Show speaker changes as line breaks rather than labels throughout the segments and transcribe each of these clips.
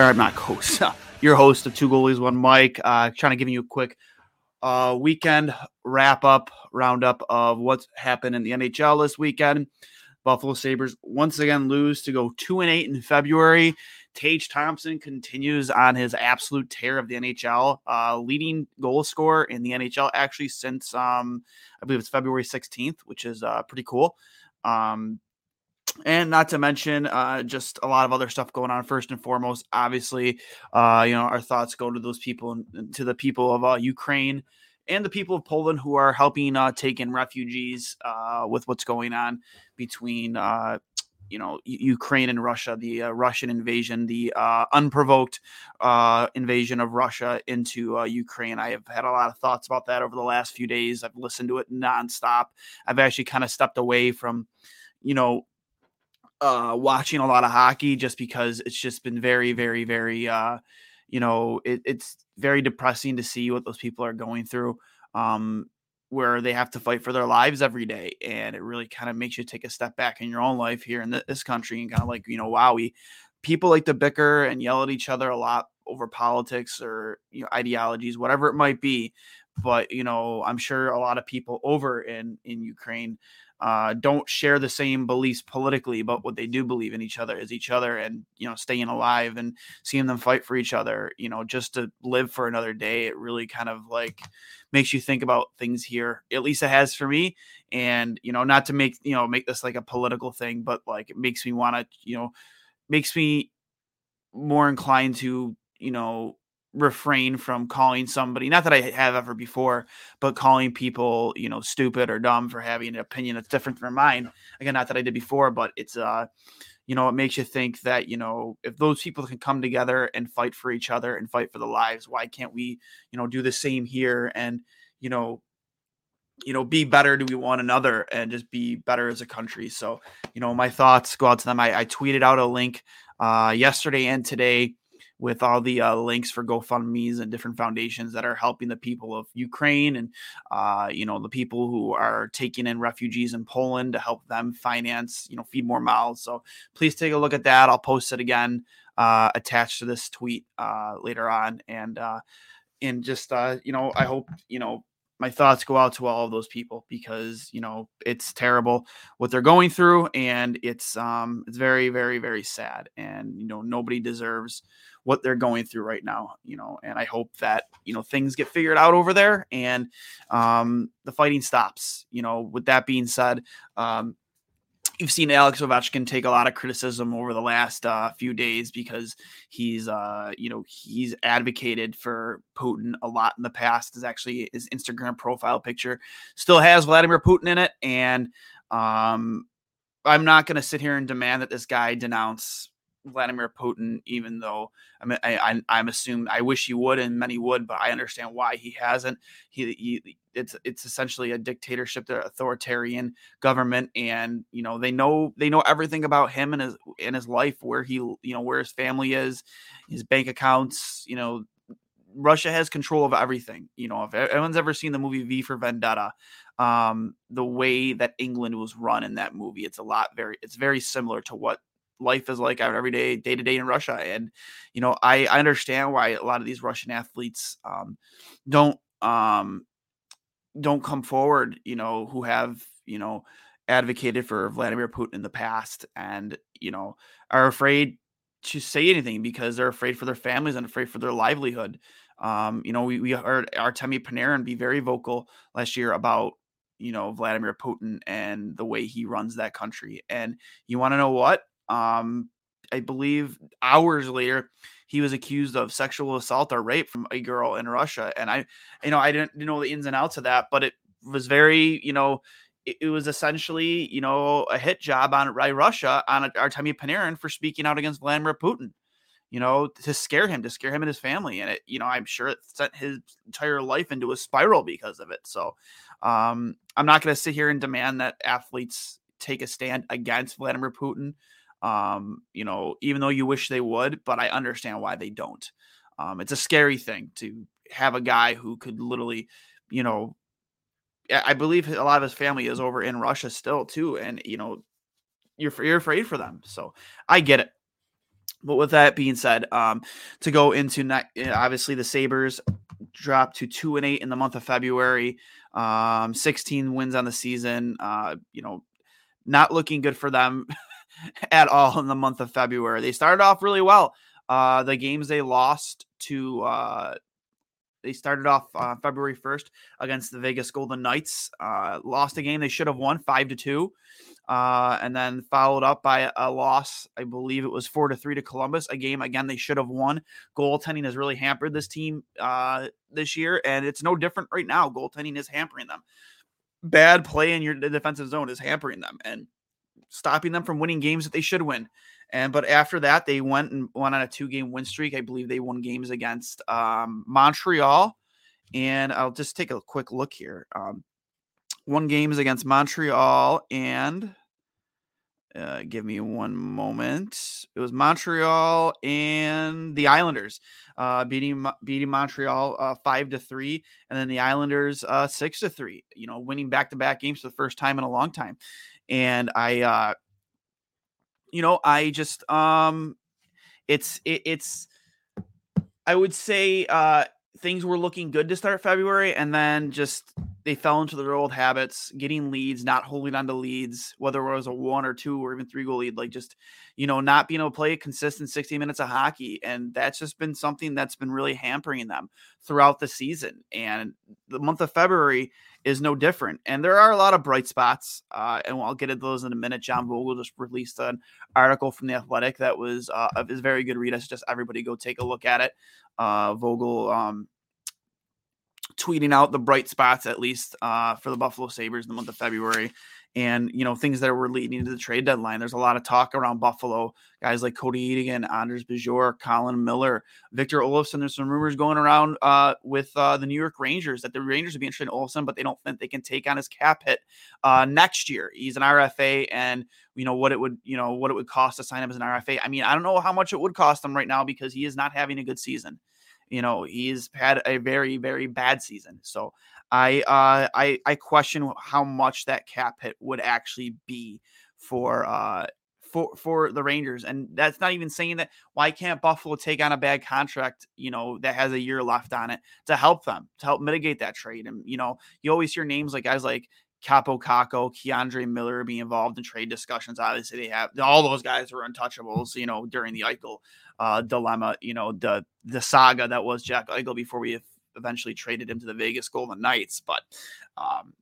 or I'm not host, your host of Two Goalies, One Mic. Uh, trying to give you a quick uh, weekend wrap up, roundup of what's happened in the NHL this weekend. Buffalo Sabres once again lose to go two and eight in February. Tage Thompson continues on his absolute tear of the NHL, uh, leading goal scorer in the NHL actually since um, I believe it's February 16th, which is uh, pretty cool. Um, and not to mention uh, just a lot of other stuff going on. First and foremost, obviously, uh, you know, our thoughts go to those people, to the people of uh, Ukraine and the people of Poland who are helping uh, take in refugees uh, with what's going on between, uh, you know, Ukraine and Russia, the Russian invasion, the unprovoked invasion of Russia into Ukraine. I have had a lot of thoughts about that over the last few days. I've listened to it nonstop. I've actually kind of stepped away from you know uh, watching a lot of hockey just because it's just been very, very, very, uh, you know, it, it's very depressing to see what those people are going through, um, where they have to fight for their lives every day, and it really kind of makes you take a step back in your own life here in this country and kind of like, you know, wow, we people like to bicker and yell at each other a lot over politics or you know ideologies, whatever it might be. But you know, I'm sure a lot of people over in in Ukraine uh, don't share the same beliefs politically, but what they do believe in each other is each other and, you know, staying alive and seeing them fight for each other, you know, just to live for another day. It really kind of like makes you think about things here. At least it has for me. And, you know, not to make, you know, make this like a political thing, but like it makes me want to, you know, makes me more inclined to, you know, refrain from calling somebody not that i have ever before but calling people you know stupid or dumb for having an opinion that's different from mine. Again not that i did before but it's uh you know it makes you think that you know if those people can come together and fight for each other and fight for the lives why can't we you know do the same here and you know you know be better to one another and just be better as a country. So you know my thoughts go out to them. I, I tweeted out a link uh yesterday and today with all the uh, links for GoFundMe's and different foundations that are helping the people of Ukraine and uh, you know the people who are taking in refugees in Poland to help them finance you know feed more mouths. So please take a look at that. I'll post it again uh, attached to this tweet uh, later on, and uh, and just uh, you know I hope you know my thoughts go out to all of those people because you know it's terrible what they're going through and it's um it's very very very sad and you know nobody deserves what they're going through right now, you know, and I hope that, you know, things get figured out over there and um, the fighting stops. You know, with that being said, um, you've seen Alex Ovechkin take a lot of criticism over the last uh, few days because he's, uh, you know, he's advocated for Putin a lot in the past. Is actually his Instagram profile picture still has Vladimir Putin in it, and um, I'm not going to sit here and demand that this guy denounce Vladimir Putin, even though I mean, I, I, am assumed I wish he would, and many would, but I understand why he hasn't. He, he it's it's essentially a dictatorship, the authoritarian government, and you know they know they know everything about him and his in his life, where he you know where his family is, his bank accounts. You know, Russia has control of everything. You know, if anyone's ever seen the movie V for Vendetta, um, the way that England was run in that movie, it's a lot very it's very similar to what life is like every day, day to day in Russia. And you know, I, I understand why a lot of these Russian athletes um, don't um, don't come forward. You know, who have you know advocated for Vladimir Putin in the past, and you know are afraid to say anything because they're afraid for their families and afraid for their livelihood. Um, you know, we, we heard Artemy Panarin be very vocal last year about you know Vladimir Putin and the way he runs that country. And you want to know what? Um, I believe hours later, he was accused of sexual assault or rape from a girl in Russia. And I, you know, I didn't know the ins and outs of that, but it was very, you know, it, it was essentially, you know, a hit job on by Russia on Artemy Panarin for speaking out against Vladimir Putin. You know, to scare him, to scare him and his family, and it, you know, I'm sure it sent his entire life into a spiral because of it. So, um, I'm not going to sit here and demand that athletes take a stand against Vladimir Putin. Um, you know, even though you wish they would, but I understand why they don't. Um, it's a scary thing to have a guy who could literally, you know, I believe a lot of his family is over in Russia still too, and you know, you're you're afraid for them. So I get it. But with that being said, um, to go into ne- obviously the Sabres dropped to two and eight in the month of February, um, 16 wins on the season. Uh, you know, not looking good for them at all in the month of February. They started off really well. Uh, the games they lost to, uh, they started off uh, February 1st against the Vegas Golden Knights. Uh, lost a game they should have won five to two, uh, and then followed up by a loss. I believe it was four to three to Columbus. A game again they should have won. Goaltending has really hampered this team uh, this year, and it's no different right now. Goaltending is hampering them. Bad play in your defensive zone is hampering them, and stopping them from winning games that they should win. And but after that, they went and went on a two game win streak. I believe they won games against um, Montreal. And I'll just take a quick look here. Um, one game is against Montreal, and uh, give me one moment. It was Montreal and the Islanders uh, beating beating Montreal uh, five to three, and then the Islanders uh, six to three. You know, winning back to back games for the first time in a long time and I, uh, you know, I just, um, it's, it, it's, I would say, uh, things were looking good to start February, and then just they fell into their old habits, getting leads, not holding on to leads, whether it was a one or two or even three goal lead, like just you know not being able to play a consistent 60 minutes of hockey, and that's just been something that's been really hampering them throughout the season. And the month of February is no different. And there are a lot of bright spots, uh, and I'll get into those in a minute. John Vogl just released an article from the Athletic that was uh, is very good read. I suggest everybody go take a look at it. Uh, Vogl um, tweeting out the bright spots at least uh, for the Buffalo Sabres in the month of February and you know things that were leading to the trade deadline. There's a lot of talk around Buffalo, guys like Cody Eakin, Anders Bjork, Colin Miller, Victor Olofsson. There's some rumors going around uh, with uh, the New York Rangers that the Rangers would be interested in Olofsson, but they don't think they can take on his cap hit uh, next year. He's an RFA, and you know what it would you know what it would cost to sign him as an RFA. I mean, I don't know how much it would cost him right now because he is not having a good season. You know, he's had a very, very bad season. So I uh I I question how much that cap hit would actually be for uh for for the Rangers. And that's not even saying that why can't Buffalo take on a bad contract, you know, that has a year left on it to help them, to help mitigate that trade. And you know, you always hear names like guys like Kaapo Kakko, K'Andre Miller being involved in trade discussions. Obviously, they have all those guys were untouchables, you know, during the Eichel uh, dilemma, you know, the the saga that was Jack Eichel before we eventually traded him to the Vegas Golden Knights. But um,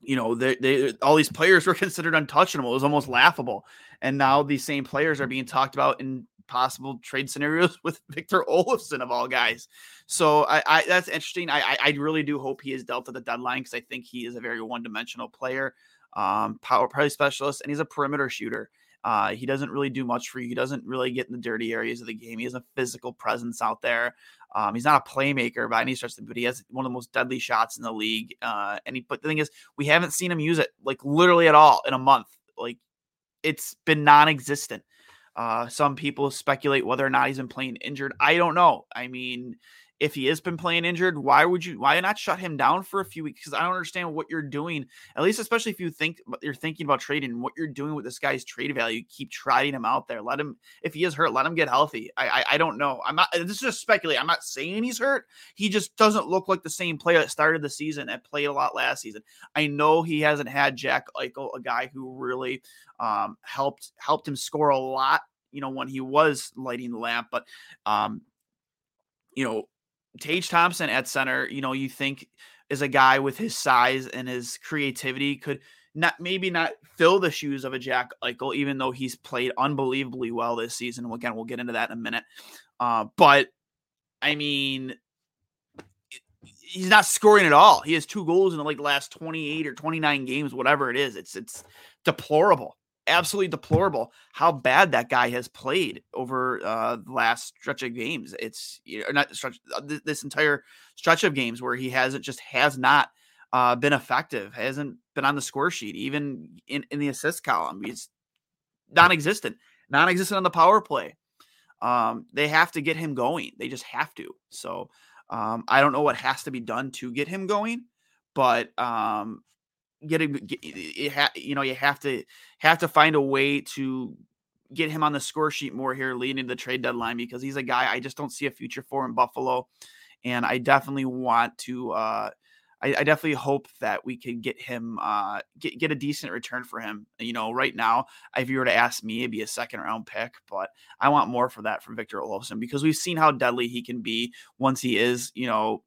you know, they, they all these players were considered untouchable. It was almost laughable. And now these same players are being talked about in possible trade scenarios with Victor Olofsson of all guys. So I, I that's interesting. I, I really do hope he is dealt at the deadline because I think he is a very one dimensional player, um, power play specialist, and he's a perimeter shooter. Uh, he doesn't really do much for you. He doesn't really get in the dirty areas of the game. He has a physical presence out there. Um, he's not a playmaker by any stretch, but he has one of the most deadly shots in the league. Uh, and he, but the thing is, we haven't seen him use it like literally at all in a month. Like it's been non-existent. Uh, some people speculate whether or not he's been playing injured. I don't know. I mean, if he has been playing injured, why would you why not shut him down for a few weeks? Because I don't understand what you're doing. At least, especially if you think you're thinking about trading, what you're doing with this guy's trade value. Keep trying him out there. Let him if he is hurt, let him get healthy. I I, I don't know. I'm not. This is just speculating. I'm not saying he's hurt. He just doesn't look like the same player that started the season and played a lot last season. I know he hasn't had Jack Eichel, a guy who really um, helped helped him score a lot. You know when he was lighting the lamp, but um, you know Tage Thompson at center, you know, you think is a guy with his size and his creativity could not maybe not fill the shoes of a Jack Eichel, even though he's played unbelievably well this season. Again, we'll get into that in a minute. Uh, but I mean, he's not scoring at all. He has two goals in the like last 28 or 29 games, whatever it is. It's it's deplorable absolutely deplorable how bad that guy has played over uh, the last stretch of games. It's you know, not stretch uh, this entire stretch of games where he hasn't just has not uh, been effective, hasn't been on the score sheet, even in, in the assist column. He's non-existent, non-existent on the power play. Um, they have to get him going. They just have to. So um, I don't know what has to be done to get him going, but um, getting get, you know you have to have to find a way to get him on the score sheet more here leading into the trade deadline because he's a guy I just don't see a future for in Buffalo, and I definitely want to. Uh, I, I definitely hope that we can get him uh, get get a decent return for him. You know, right now, if you were to ask me, it'd be a second round pick, but I want more for that from Victor Olofsson because we've seen how deadly he can be once he is, you know,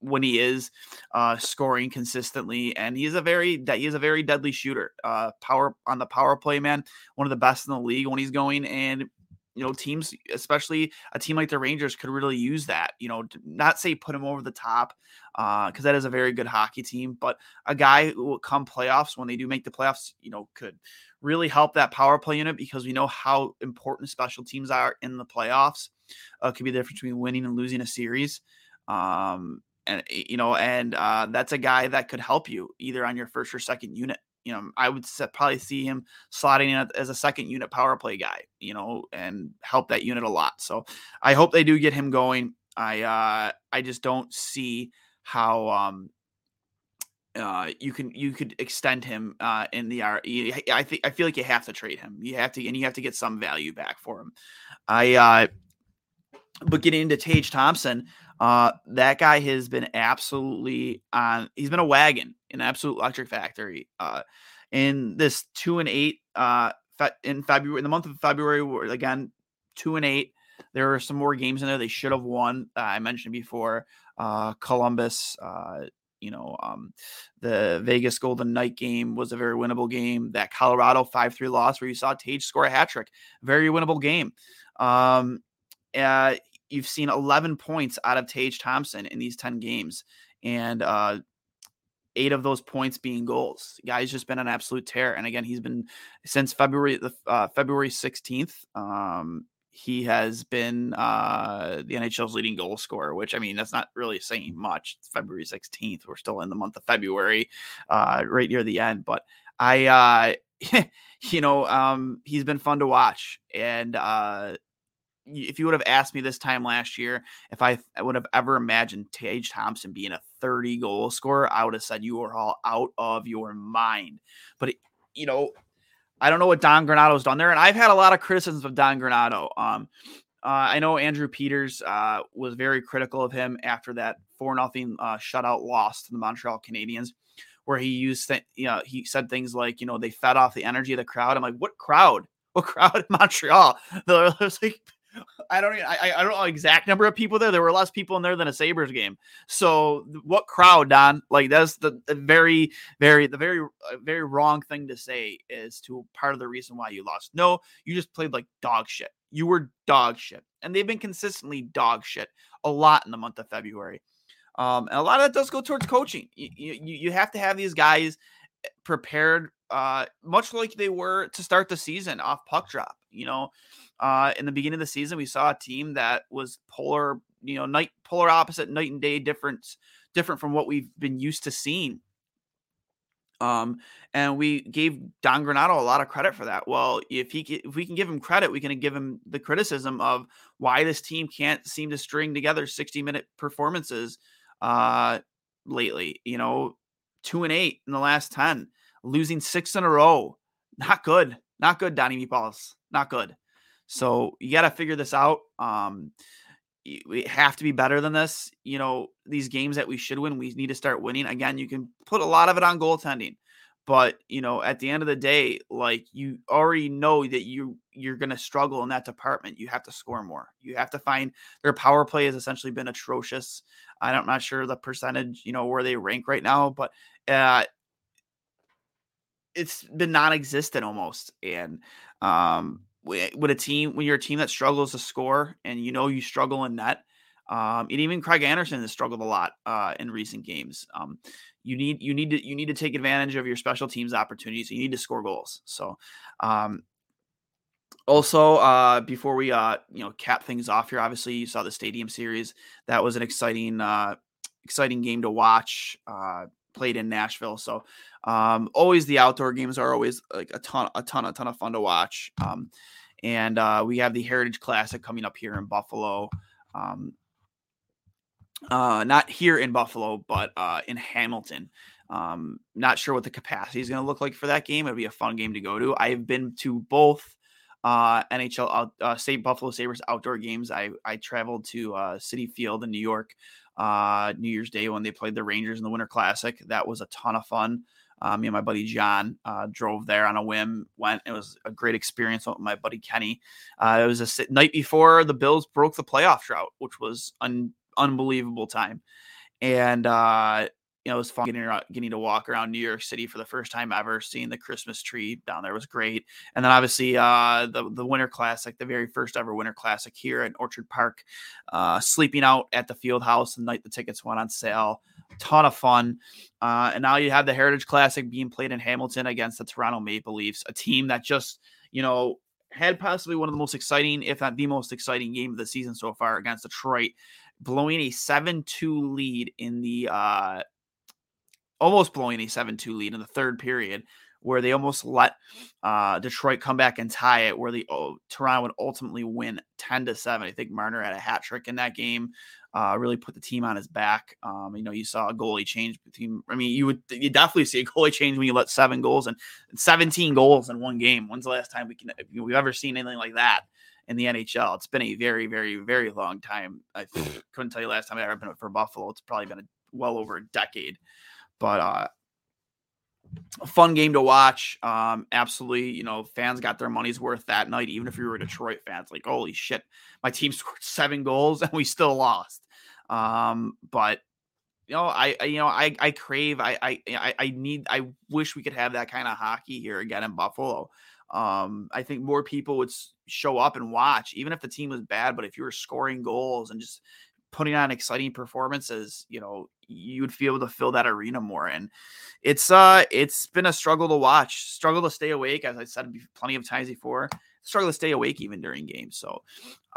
when he is uh, scoring consistently, and he's a very he is a very deadly shooter. Uh, power on the power play, man, one of the best in the league when he's going. And you know, teams, especially a team like the Rangers, could really use that. You know, not say put him over the top, because uh, that is a very good hockey team, but a guy who will come playoffs when they do make the playoffs, you know, could really help that power play unit because we know how important special teams are in the playoffs. Uh, could be the difference between winning and losing a series. Um, and you know, and uh, that's a guy that could help you either on your first or second unit. You know, I would probably see him slotting in as a second unit power play guy. You know, and help that unit a lot. So I hope they do get him going. I uh, I just don't see how um, uh, you can you could extend him uh, in the R. I think I feel like you have to trade him. You have to, and you have to get some value back for him. I uh, but getting into Tage Thompson, uh, that guy has been absolutely on. He's been a wagon, an absolute electric factory. Uh, in this two and eight, uh, in February, in the month of February, again two and eight. There are some more games in there they should have won. Uh, I mentioned before, uh, Columbus. Uh, you know, um, the Vegas Golden Knight game was a very winnable game. That Colorado five three loss where you saw Tage score a hat trick, very winnable game. Um, uh, you've seen 11 points out of Tage Thompson in these 10 games, and uh, eight of those points being goals. guy's just been an absolute tear. And again, he's been since February the uh, February 16th. Um, he has been uh, the NHL's leading goal scorer, which I mean, that's not really saying much. It's February 16th. We're still in the month of February, uh, right near the end. But I, uh, you know, um, he's been fun to watch. And uh, if you would have asked me this time last year if I, I would have ever imagined Tage Thompson being a 30 goal scorer, I would have said you are all out of your mind. But it, you know, I don't know what Don Granato's done there, and I've had a lot of criticisms of Don Granato. Um, uh, I know Andrew Peters uh, was very critical of him after that four nothing uh, shutout loss to the Montreal Canadiens, where he used th- you know he said things like you know they fed off the energy of the crowd. I'm like, what crowd? What crowd in Montreal? There's like I don't I, I don't know exact number of people there. There were less people in there than a Sabres game. So what crowd, Don? Like that's the, the very, very, the very, uh, very wrong thing to say is to part of the reason why you lost. No, you just played like dog shit. You were dog shit, and they've been consistently dog shit a lot in the month of February. Um, and a lot of that does go towards coaching. You, you, you have to have these guys eh, prepared uh, much like they were to start the season off puck drop. You know, uh, in the beginning of the season, we saw a team that was polar, you know, night polar opposite, night and day difference, different from what we've been used to seeing. Um, and we gave Don Granato a lot of credit for that. Well, if he if we can give him credit, we can give him the criticism of why this team can't seem to string together 60 minute performances uh lately. You know, two and eight in the last 10, losing six in a row. Not good. Not good, Donnie Meatballs. Not good. So you got to figure this out. Um, we have to be better than this. You know, these games that we should win, we need to start winning. Again, you can put a lot of it on goaltending, but you know, at the end of the day, like you already know that you you're going to struggle in that department. You have to score more. You have to find their power play has essentially been atrocious. I'm not sure the percentage, you know, where they rank right now, but uh, it's been non-existent almost. And um, with a team when you're a team that struggles to score and you know you struggle in net um, and even Craig Anderson has struggled a lot uh, in recent games. Um, you need you need to you need to take advantage of your special teams opportunities. You need to score goals. So, um, also uh, before we uh, you know cap things off here, obviously you saw the Stadium Series. That was an exciting uh, exciting game to watch. Played in Nashville, so um, always the outdoor games are always like a ton a ton a ton of fun to watch. Um, and uh, we have the Heritage Classic coming up here in Buffalo. Um, uh, not here in Buffalo, but uh, in Hamilton. Um, not sure what the capacity is going to look like for that game. It'll be a fun game to go to. I've been to both uh, NHL uh, State Buffalo Sabres outdoor games. I I traveled to uh, Citi Field in New York uh, New Year's Day when they played the Rangers in the Winter Classic. That was a ton of fun. Uh, me and my buddy John uh, drove there on a whim. Went. It was a great experience with my buddy Kenny. Uh, it was a night before the Bills broke the playoff drought, which was an unbelievable time. And uh, you know, it was fun getting getting to walk around New York City for the first time ever. Seeing the Christmas tree down there was great. And then obviously uh, the the Winter Classic, the very first ever Winter Classic here at Orchard Park. Uh, sleeping out at the Field House the night the tickets went on sale ton of fun. Uh, and now you have the Heritage Classic being played in Hamilton against the Toronto Maple Leafs, a team that just, you know, had possibly one of the most exciting, if not the most exciting game of the season so far against Detroit, blowing a 7 2 lead in the, uh, almost blowing a 7 2 lead in the third period where they almost let uh, Detroit come back and tie it, where the oh, Toronto would ultimately win 10 to 7. I think Marner had a hat trick in that game, uh, really put the team on his back. Um, you know, you saw a goalie change between, I mean, you would you definitely see a goalie change when you let seven goals and 17 goals in one game. When's the last time we can we've ever seen anything like that? in the NHL. It's been a very, very, very long time. I couldn't tell you last time I ever been for Buffalo. It's probably been a, well over a decade. But uh, a fun game to watch. Um, absolutely, you know, fans got their money's worth that night. Even if you were a Detroit fans, like, holy shit, my team scored seven goals and we still lost. Um, but you know, I, I, you know, I, I crave, I, I, I need, I wish we could have that kind of hockey here again in Buffalo. Um, I think more people would show up and watch, even if the team was bad. But if you were scoring goals and just putting on exciting performances, you know, you would be able to fill that arena more. And it's uh it's been a struggle to watch, struggle to stay awake, as I said plenty of times before, struggle to stay awake even during games. So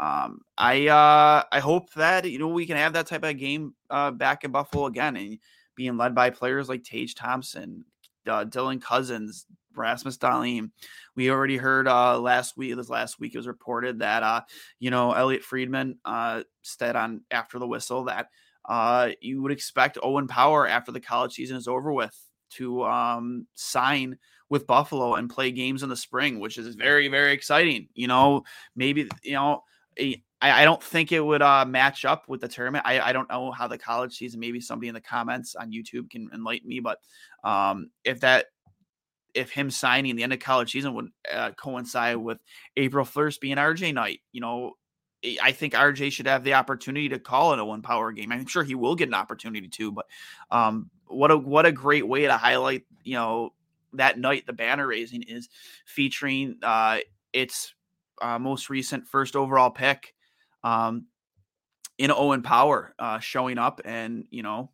um I uh I hope that you know we can have that type of game uh back in Buffalo again and being led by players like Tage Thompson, uh, Dylan Cozens, Rasmus Dahlin. We already heard uh, last week. This last week it was reported that uh, you know Elliotte Friedman uh, said on after the whistle that uh, you would expect Owen Power after the college season is over with to um, sign with Buffalo and play games in the spring, which is very very exciting. You know, maybe you know. A, I, I don't think it would uh, match up with the tournament. I, I don't know how the college season. Maybe somebody in the comments on YouTube can enlighten me. But um, if that if him signing the end of college season would uh, coincide with April 1st being RJ night. You know, I think RJ should have the opportunity to call it a one power game. I'm sure he will get an opportunity to, but um, what a what a great way to highlight, you know, that night the banner raising is featuring uh, its uh, most recent first overall pick um, in Owen Power uh, showing up and you know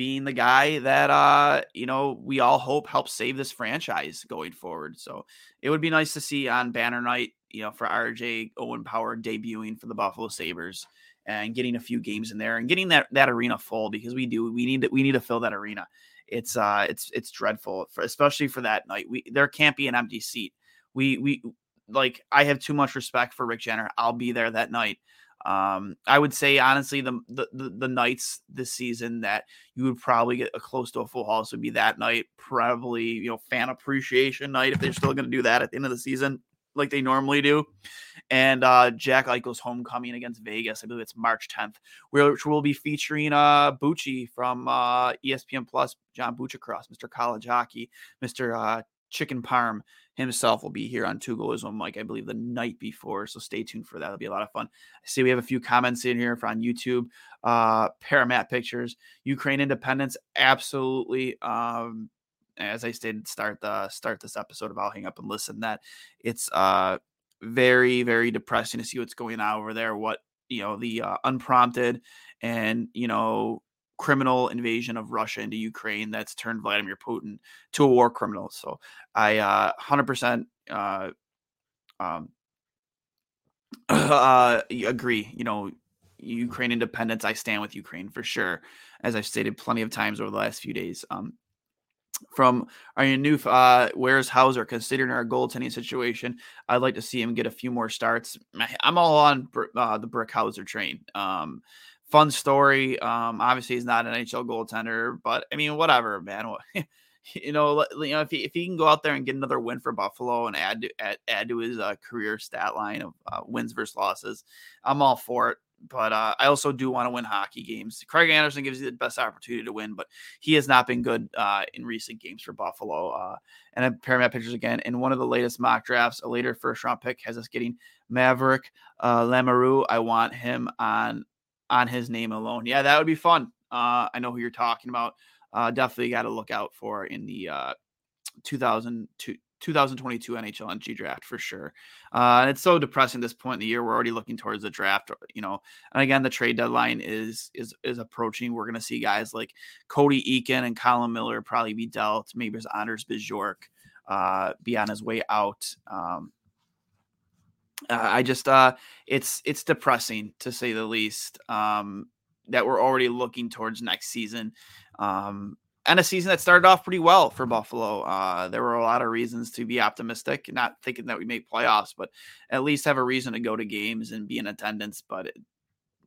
being the guy that uh you know we all hope helps save this franchise going forward. So it would be nice to see on banner night, you know, for RJ Owen Power debuting for the Buffalo Sabres and getting a few games in there and getting that that arena full because we do we need to we need to fill that arena. It's uh it's it's dreadful for, especially for that night. We there can't be an empty seat. We we like I have too much respect for Rick Jeanneret. I'll be there that night. Um, I would say honestly, the, the the nights this season that you would probably get a close to a full house would be that night, probably you know fan appreciation night if they're still going to do that at the end of the season like they normally do. And uh, Jack Eichel's homecoming against Vegas, I believe it's March 10th, which will be featuring uh, Bucci from uh, ESPN Plus, John Buccigross, Mr. College Hockey, Mr. Uh, Chicken Parm himself will be here on Two One Mic, I believe, the night before. So stay tuned for that. It'll be a lot of fun. I see we have a few comments in here on YouTube. Uh, Paramount Pictures, Ukraine independence, absolutely. Um, as I stated, start the start this episode of I'll hang up and listen. That it's uh very very depressing to see what's going on over there. What you know the uh, unprompted and you know criminal invasion of Russia into Ukraine that's turned Vladimir Putin to a war criminal. So I uh 100% uh um uh agree, you know, Ukraine independence, I stand with Ukraine for sure, as I've stated plenty of times over the last few days. Um, from new uh, where's Houser considering our goaltending situation. I'd like to see him get a few more starts. I'm all on uh, the Brick Houser train. Um, fun story. Um, obviously he's not an NHL goaltender, but I mean, whatever, man. you know, you know, if he if he can go out there and get another win for Buffalo and add to add, add to his uh, career stat line of uh, wins versus losses, I'm all for it but uh, I also do want to win hockey games. Craig Anderson gives you the best opportunity to win, but he has not been good uh, in recent games for Buffalo. Uh, and then Paramount Pictures again in one of the latest mock drafts, a later first round pick has us getting Maverick uh. I want him on on his name alone. Yeah, that would be fun. Uh, I know who you're talking about. Uh, definitely got to look out for in the uh, 2002, 2022 NHL NG draft for sure. Uh, and it's so depressing this point in the year. We're already looking towards the draft, you know. And again, the trade deadline is is is approaching. We're gonna see guys like Cody Eakin and Colin Miller probably be dealt. Maybe there's Anders Bjork uh, be on his way out. Um, uh, I just uh, it's it's depressing to say the least. Um, that we're already looking towards next season. Um, and a season that started off pretty well for Buffalo. Uh, there were a lot of reasons to be optimistic, not thinking that we make playoffs, but at least have a reason to go to games and be in attendance. But it,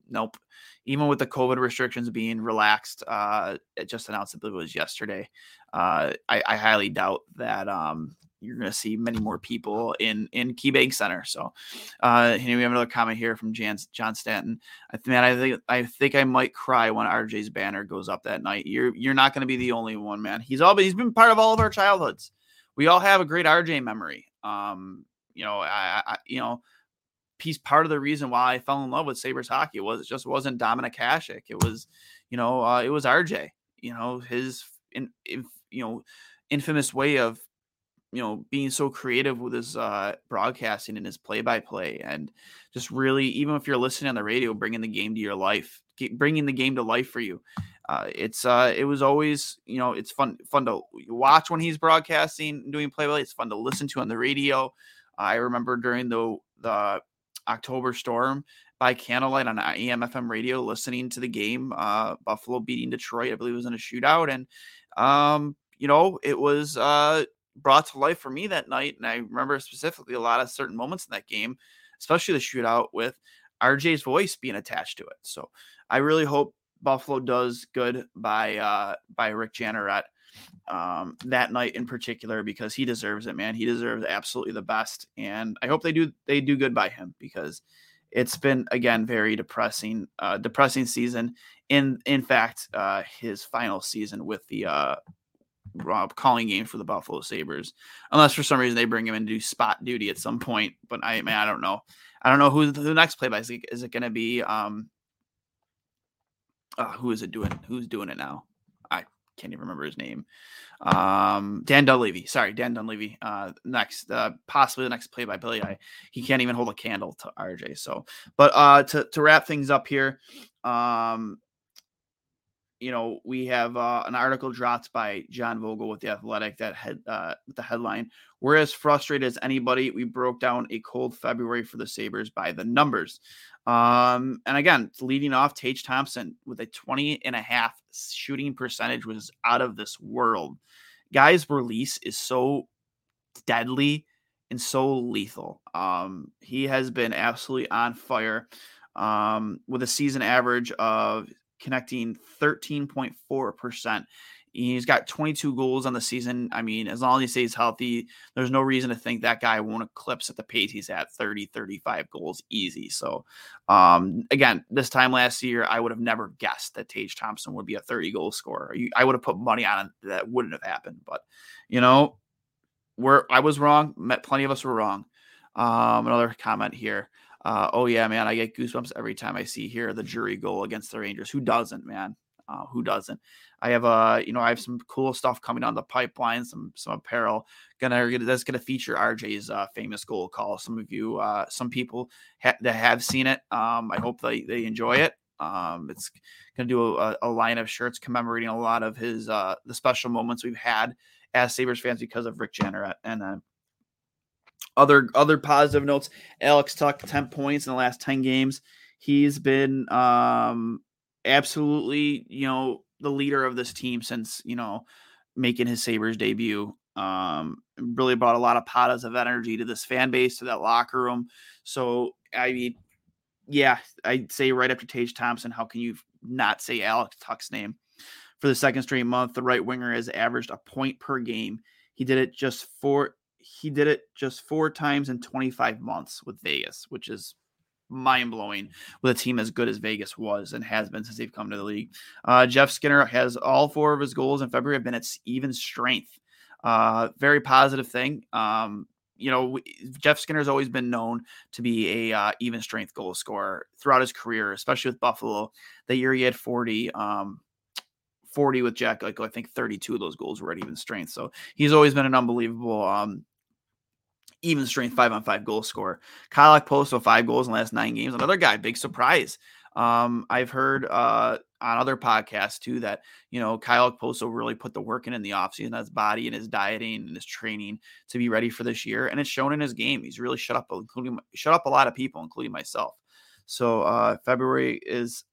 nope, even with the COVID restrictions being relaxed, uh, it just announced that it was yesterday. Uh, I, I, highly doubt that um, you're going to see many more people in in KeyBank Center. So, uh, we have another comment here from Jan, John Stanton. I man, I think I think I might cry when RJ's banner goes up that night. You're you're not going to be the only one, man. He's all he's been part of all of our childhoods. We all have a great RJ memory. Um, you know, I, I you know, he's part of the reason why I fell in love with Sabres hockey. Was it just wasn't Dominik Hasek. It was, you know, uh, it was RJ. You know, his in, in you know infamous way of you know being so creative with his uh, broadcasting and his play-by-play and just really even if you're listening on the radio bringing the game to your life bringing the game to life for you. Uh, it's uh it was always you know it's fun fun to watch when he's broadcasting and doing play-by-play. It's fun to listen to on the radio. I remember during the the october storm by candlelight on AM/FM radio listening to the game uh buffalo beating detroit. I believe it was in a shootout and um you know it was uh brought to life for me that night. And I remember specifically a lot of certain moments in that game, especially the shootout with RJ's voice being attached to it. So I really hope Buffalo does good by uh by Rick Jeanneret um that night in particular because he deserves it, man. He deserves absolutely the best. And I hope they do they do good by him because it's been again very depressing uh depressing season in in fact uh his final season with the uh calling games for the Buffalo Sabres, unless for some reason they bring him in to do spot duty at some point. But I man, I don't know. I don't know who the next play by is. It, is it going to be um? Uh, who is it doing? Who's doing it now? I can't even remember his name. Um, Dan Dunleavy. Sorry, Dan Dunleavy. Uh, next, uh, possibly the next play by Billy. I he can't even hold a candle to RJ. So, but uh, to to wrap things up here, um, you know, we have uh, an article dropped by John Vogl with the Athletic that had uh, the headline: "We're as frustrated as anybody. We broke down a cold February for the Sabres by the numbers." Um, and again, leading off, Tage Thompson with a 20 and a half shooting percentage was out of this world. Guy's release is so deadly and so lethal. Um, he has been absolutely on fire um, with a season average of connecting 13.4%. He's got 22 goals on the season. I mean, as long as he stays healthy, there's no reason to think that guy won't eclipse at the pace he's at 30, 35 goals easy. So, um, again, this time last year, I would have never guessed that Tage Thompson would be a 30 goal scorer. I would have put money on it that wouldn't have happened. But, you know, where I was wrong. Met plenty of us were wrong. Um, another comment here. Uh, oh yeah, man, I get goosebumps every time I see here the Drury goal against the Rangers. Who doesn't, man? Uh, who doesn't? I have uh, you know, I have some cool stuff coming on the pipeline, some some apparel. Gonna that's gonna feature RJ's uh, famous goal call. Some of you, uh, some people ha- that have seen it. Um, I hope they they enjoy it. Um, it's gonna do a, a line of shirts commemorating a lot of his uh the special moments we've had as Sabres fans because of Rick Jeanneret and uh, other other positive notes. Alex Tuch, 10 points in the last 10 games. He's been um, absolutely, you know, the leader of this team since, you know, making his Sabres debut. Um, really brought a lot of positive energy to this fan base, to that locker room. So, I mean, yeah, I'd say right after Tage Thompson, how can you not say Alex Tuch's name? For the second straight month, the right winger has averaged a point per game. He did it just four he did it just four times in 25 months with Vegas, which is mind blowing with a team as good as Vegas was and has been since they've come to the league. Uh, Jeff Skinner has all four of his goals in February have been at even strength. Uh, very positive thing. Um, you know, we, Jeff Skinner's always been known to be a uh, even strength goal scorer throughout his career, especially with Buffalo. That year he had 40. Um, 40 with Jack, like I think 32 of those goals were at even strength. So he's always been an unbelievable um, even strength five on five goal scorer. Kyle Okposo, five goals in the last nine games. Another guy, big surprise. Um, I've heard uh, on other podcasts too that you know Kyle Okposo really put the work in in the offseason, his body and his dieting and his training to be ready for this year, and it's shown in his game. He's really shut up, including shut up a lot of people, including myself. So uh, February is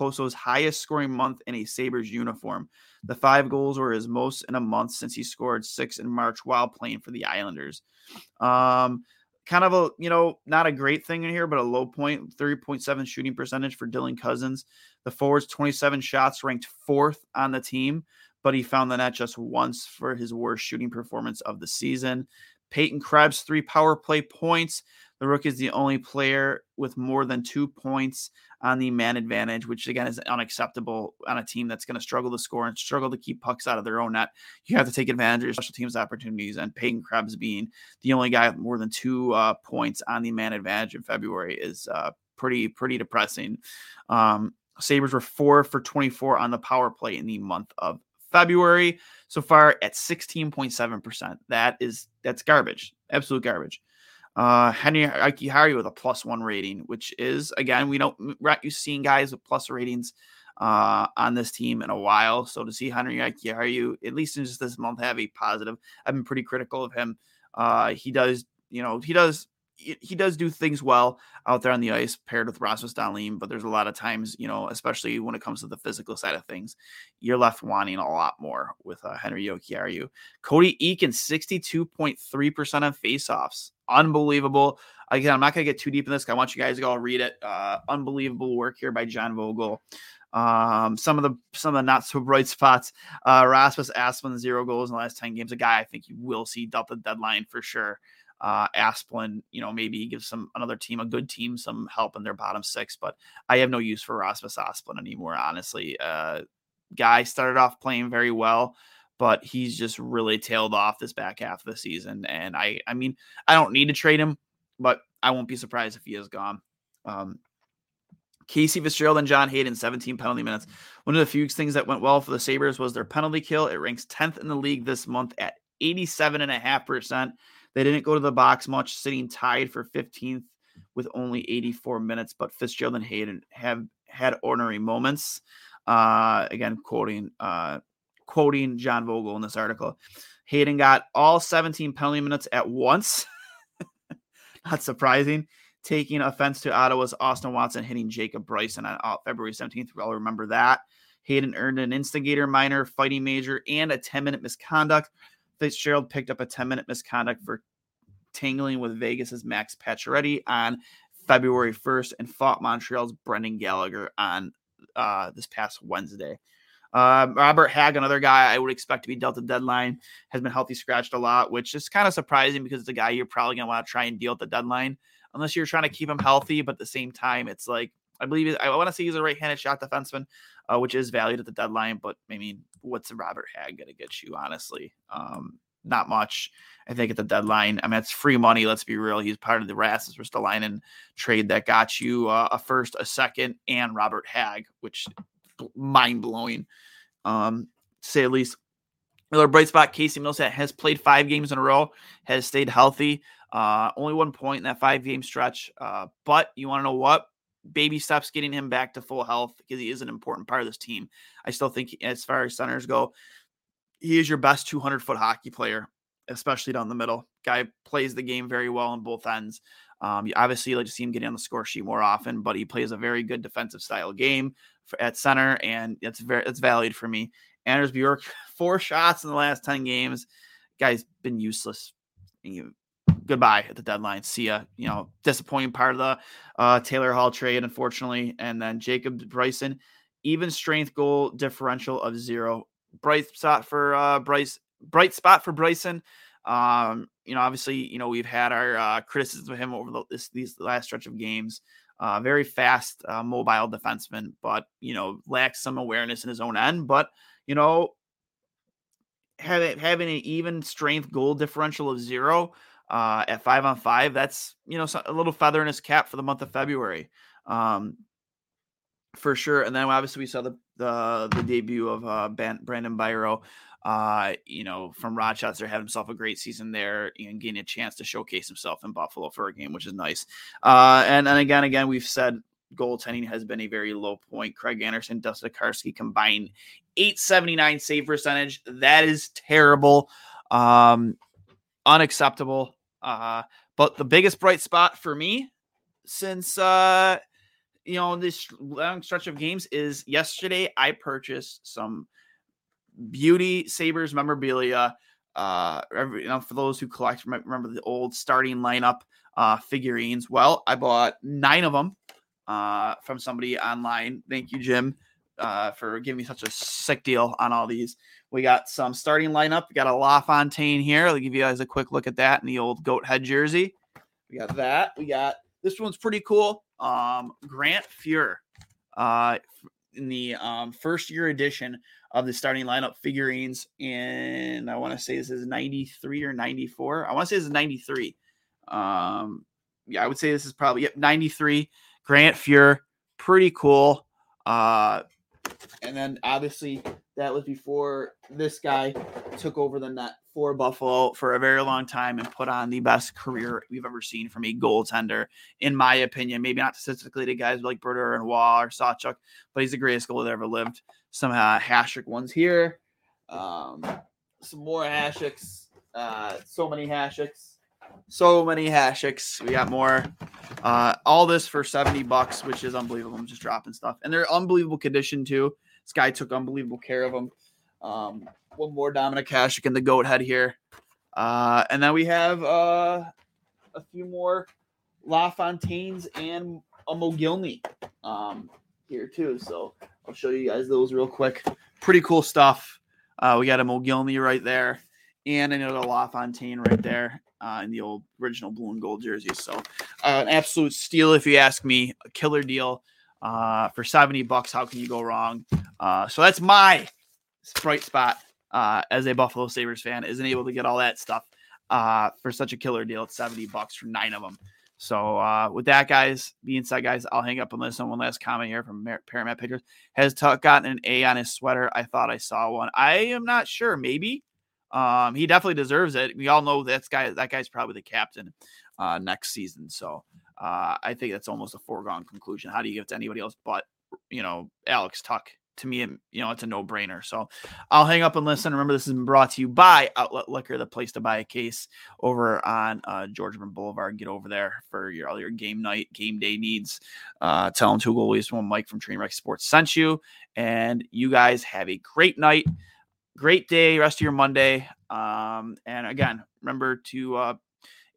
Poso's highest scoring month in a Sabres uniform. The five goals were his most in a month since he scored six in March while playing for the Islanders. Um, kind of a, you know, not a great thing in here, but a low point 3.7 shooting percentage for Dylan Cozens. The forwards 27 shots ranked fourth on the team, but he found the net just once for his worst shooting performance of the season. Peyton Krebs, three power play points. The Rook is the only player with more than two points on the man advantage, which again is unacceptable on a team that's going to struggle to score and struggle to keep pucks out of their own net. You have to take advantage of your special teams opportunities, and Peyton Krebs being the only guy with more than two uh, points on the man advantage in February is uh, pretty pretty depressing. Um, Sabres were four for 24 on the power play in the month of February so far at 16.7%. That is that's garbage. Absolute garbage. Uh, Henry Jokiharju with a plus one rating, which is again we don't we're not used to seeing guys with plus ratings uh, on this team in a while. So to see Henry Jokiharju at least in just this month have a positive, I've been pretty critical of him. Uh, he does, you know, he does he does do things well out there on the ice paired with Rasmus Dahlin, but there's a lot of times, you know, especially when it comes to the physical side of things, you're left wanting a lot more with uh, Henry Jokiharju. Cody Eakin, 62.3% of faceoffs. Unbelievable. Again, I'm not going to get too deep in this. I want you guys to go read it. Uh, unbelievable work here by John Vogl. Um, some of the some of the not so bright spots. Uh, Rasmus Asplund, zero goals in the last 10 games. A guy I think you will see double the deadline for sure uh, Asplund, you know, maybe gives some another team, a good team, some help in their bottom six. But I have no use for Rasmus Asplund anymore, honestly. Uh, guy started off playing very well, but he's just really tailed off this back half of the season. And I, I mean, I don't need to trade him, but I won't be surprised if he is gone. Um, Casey Fitzgerald and John Hayden, 17 penalty minutes. One of the few things that went well for the Sabres was their penalty kill. It ranks 10th in the league this month at 87.5%. They didn't go to the box much, sitting tied for 15th with only 84 minutes. But Fitzgerald and Hayden have had ordinary moments. Uh, again, quoting uh, quoting John Vogl in this article. Hayden got all 17 penalty minutes at once. Not surprising. Taking offense to Ottawa's Austin Watson hitting Jacob Bryson on uh, February 17th. We all remember that. Hayden earned an instigator minor, fighting major, and a 10 minute misconduct. Fitzgerald picked up a 10 minute misconduct for tangling with Vegas's Max Pacioretty on February 1st and fought Montreal's Brendan Gallagher on uh, this past Wednesday. Uh, Robert Hagg, another guy I would expect to be dealt a deadline, has been healthy scratched a lot, which is kind of surprising because it's a guy you're probably going to want to try and deal at the deadline unless you're trying to keep him healthy. But at the same time, it's like, I believe I want to say he's a right handed shot defenseman, uh, which is valued at the deadline. But I mean, what's Robert Hagg going to get you, honestly? Um, not much. I think at the deadline. I mean, it's free money. Let's be real. He's part of the Rasmus Ristolainen trade that got you uh, a first, a second, and Robert Hagg, which mind blowing, um, to say at least. Another bright spot, Casey Mittelstadt has played five games in a row, has stayed healthy. Uh, only one point in that five game stretch. Uh, but you want to know what? Baby steps getting him back to full health because he is an important part of this team. I still think, as far as centers go, he is your best 200 foot hockey player, especially down the middle. Guy plays the game very well on both ends. Um, you obviously like to see him getting on the score sheet more often, but he plays a very good defensive style game for, at center, and it's very it's valued for me. Anders Bjork, four shots in the last 10 games. Guy's been useless. Goodbye at the deadline. See ya. You know, disappointing part of the uh, Taylor Hall trade, unfortunately. And then Jacob Bryson, even strength goal differential of zero bright spot for uh, Bryce. Bright spot for Bryson. Um, you know, obviously, you know we've had our uh, criticism of him over the, this these last stretch of games. Uh, very fast, uh, mobile defenseman, but you know lacks some awareness in his own end. But you know, having having an even strength goal differential of zero uh, at five on five, that's you know a little feather in his cap for the month of February. Um, for sure. And then obviously we saw the the, the debut of uh, Brandon Biro, uh, you know, from Rochester, had himself a great season there and getting a chance to showcase himself in Buffalo for a game, which is nice. Uh, and then again, again, we've said goaltending has been a very low point. Craig Anderson, Dustin Tokarski combined 879 save percentage. That is terrible. Um, unacceptable. Uh, but the biggest bright spot for me since uh you know, this long stretch of games is yesterday I purchased some beauty Sabres memorabilia. Uh, every, you know, for those who collect, remember the old starting lineup uh, figurines. Well, I bought nine of them uh, from somebody online. Thank you, Jim, uh, for giving me such a sick deal on all these. We got some starting lineup. We got a LaFontaine here. I'll give you guys a quick look at that in the old goat head jersey. We got that. We got this one's pretty cool. Um, Grant Fuhr, uh, in the um, first year edition of the starting lineup figurines, and I want to say this is 93 or 94. I want to say this is 93. Um, yeah, I would say this is probably yep, 93. Grant Fuhr, pretty cool. Uh, and then obviously that was before this guy took over the net for Buffalo for a very long time and put on the best career we've ever seen from a goaltender, in my opinion. Maybe not statistically to guys like Berter and Wall or Sawchuk, but he's the greatest goalie that ever lived. Some uh, Hasek ones here. Um, some more Haseks. Uh, so many Haseks. So many Haseks. We got more. Uh, all this for 70 bucks, which is unbelievable. I'm just dropping stuff. And they're unbelievable condition too. This guy took unbelievable care of them. Um, one more Dominik Hasek in the goat head here. Uh, and then we have uh, a few more LaFontaines and a Mogilny um, here too. So I'll show you guys those real quick. Pretty cool stuff. Uh, we got a Mogilny right there and another LaFontaine right there uh, in the old original blue and gold jersey. So uh, an absolute steal if you ask me. A killer deal uh, for 70 bucks. How can you go wrong? Uh, so that's my bright spot uh, as a Buffalo Sabres fan, isn't able to get all that stuff uh, for such a killer deal at 70 bucks for nine of them. So uh, with that, guys, being said, guys, I'll hang up and listen. One last comment here from Paramount Pictures. Has Tuch gotten an A on his sweater? I thought I saw one. I am not sure. Maybe. Um, he definitely deserves it. We all know that guy. That guy's probably the captain uh, next season. So uh, I think that's almost a foregone conclusion. How do you give it to anybody else but you know Alex Tuch to me, you know, it's a no brainer. So I'll hang up and listen. Remember, this has been brought to you by Outlet Liquor, the place to buy a case over on uh, Georgian Boulevard. Get over there for your all your game night, game day needs. Uh, tell them two goalies, one Mic from Trainwreck Sports sent you. And you guys have a great night, great day, rest of your Monday. Um, and again, remember to, uh,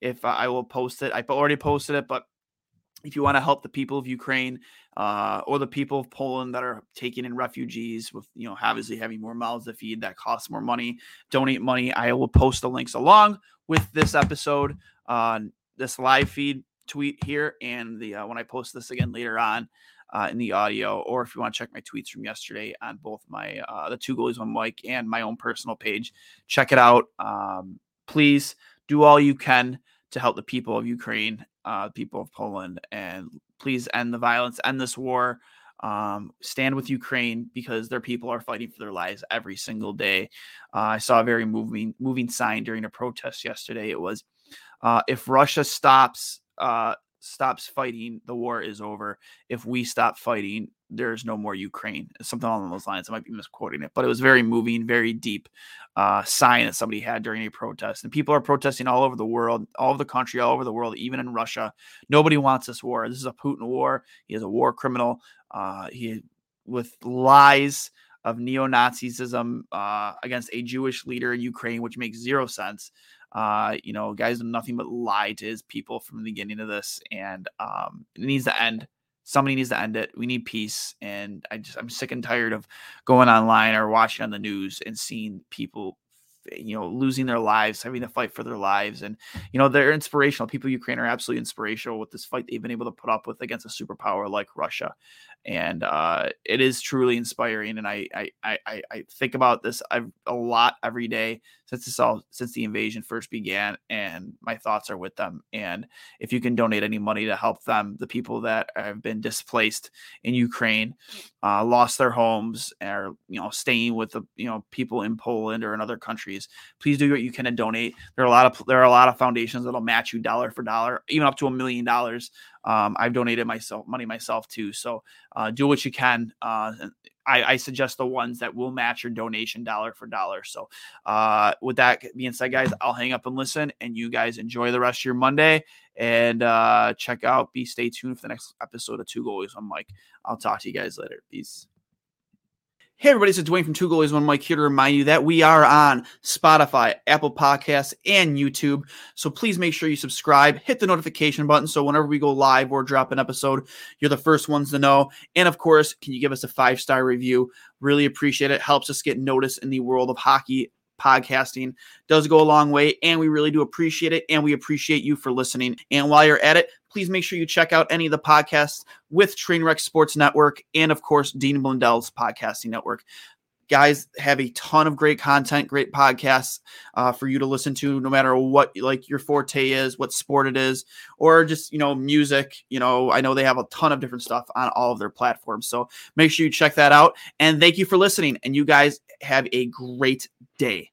if I will post it, I already posted it, but if you want to help the people of Ukraine uh, or the people of Poland that are taking in refugees with, you know, obviously having more mouths to feed that costs more money, donate money. I will post the links along with this episode on this live feed tweet here and the uh, when I post this again later on uh, in the audio, or if you want to check my tweets from yesterday on both my uh, the two goalies one Mic and my own personal page, check it out. Um, please do all you can to help the people of Ukraine, uh, people of Poland, and please end the violence, end this war. Um, stand with Ukraine because their people are fighting for their lives every single day. Uh, I saw a very moving moving sign during a protest yesterday. It was, uh, "If Russia stops uh, stops fighting, the war is over. If we stop fighting, there's no more Ukraine. Something along those lines. I might be misquoting it, but it was very moving, very deep uh, sign that somebody had during a protest. And people are protesting all over the world, all over the country, all over the world, even in Russia. Nobody wants this war. This is a Putin war. He is a war criminal. Uh, he with lies of neo-Nazism uh, against a Jewish leader in Ukraine, which makes zero sense. Uh, you know, guys nothing but lie to his people from the beginning of this, and um, it needs to end. Somebody needs to end it. We need peace, and I just I'm sick and tired of going online or watching on the news and seeing people you know losing their lives having to fight for their lives and you know they're inspirational people ukraine are absolutely inspirational with this fight they've been able to put up with against a superpower like russia and uh, it is truly inspiring. And I I I, I think about this a lot every day since this all since the invasion first began, and my thoughts are with them. And if you can donate any money to help them, the people that have been displaced in Ukraine, uh, lost their homes, or you know staying with the you know people in Poland or in other countries, please do what you can to donate. There are a lot of there are a lot of foundations that'll match you dollar for dollar, even up to a million dollars um, I've donated myself money myself too. So uh, do what you can. Uh, I, I, suggest the ones that will match your donation dollar for dollar. So uh, with that being said, guys, I'll hang up and listen, and you guys enjoy the rest of your Monday and uh, check out. Be stay tuned for the next episode of Two Goalies on Mic. I'll talk to you guys later. Peace. Hey, everybody, it's Duane from Two Goalies One Mic here to remind you that we are on Spotify, Apple Podcasts, and YouTube. So please make sure you subscribe, hit the notification button so whenever we go live or drop an episode, you're the first ones to know. And of course, can you give us a five star review? Really appreciate it. Helps us get noticed in the world of hockey podcasting does go a long way and we really do appreciate it and we appreciate you for listening and while you're at it please make sure you check out any of the podcasts with trainwreck sports network and of course dean blundell's podcasting network. Guys have a ton of great content great podcasts uh, for you to listen to no matter what like your forte is what sport it is or just you know music. You know i know they have a ton of different stuff on all of their platforms. So make sure you check that out. And thank you for listening. And you guys have a great day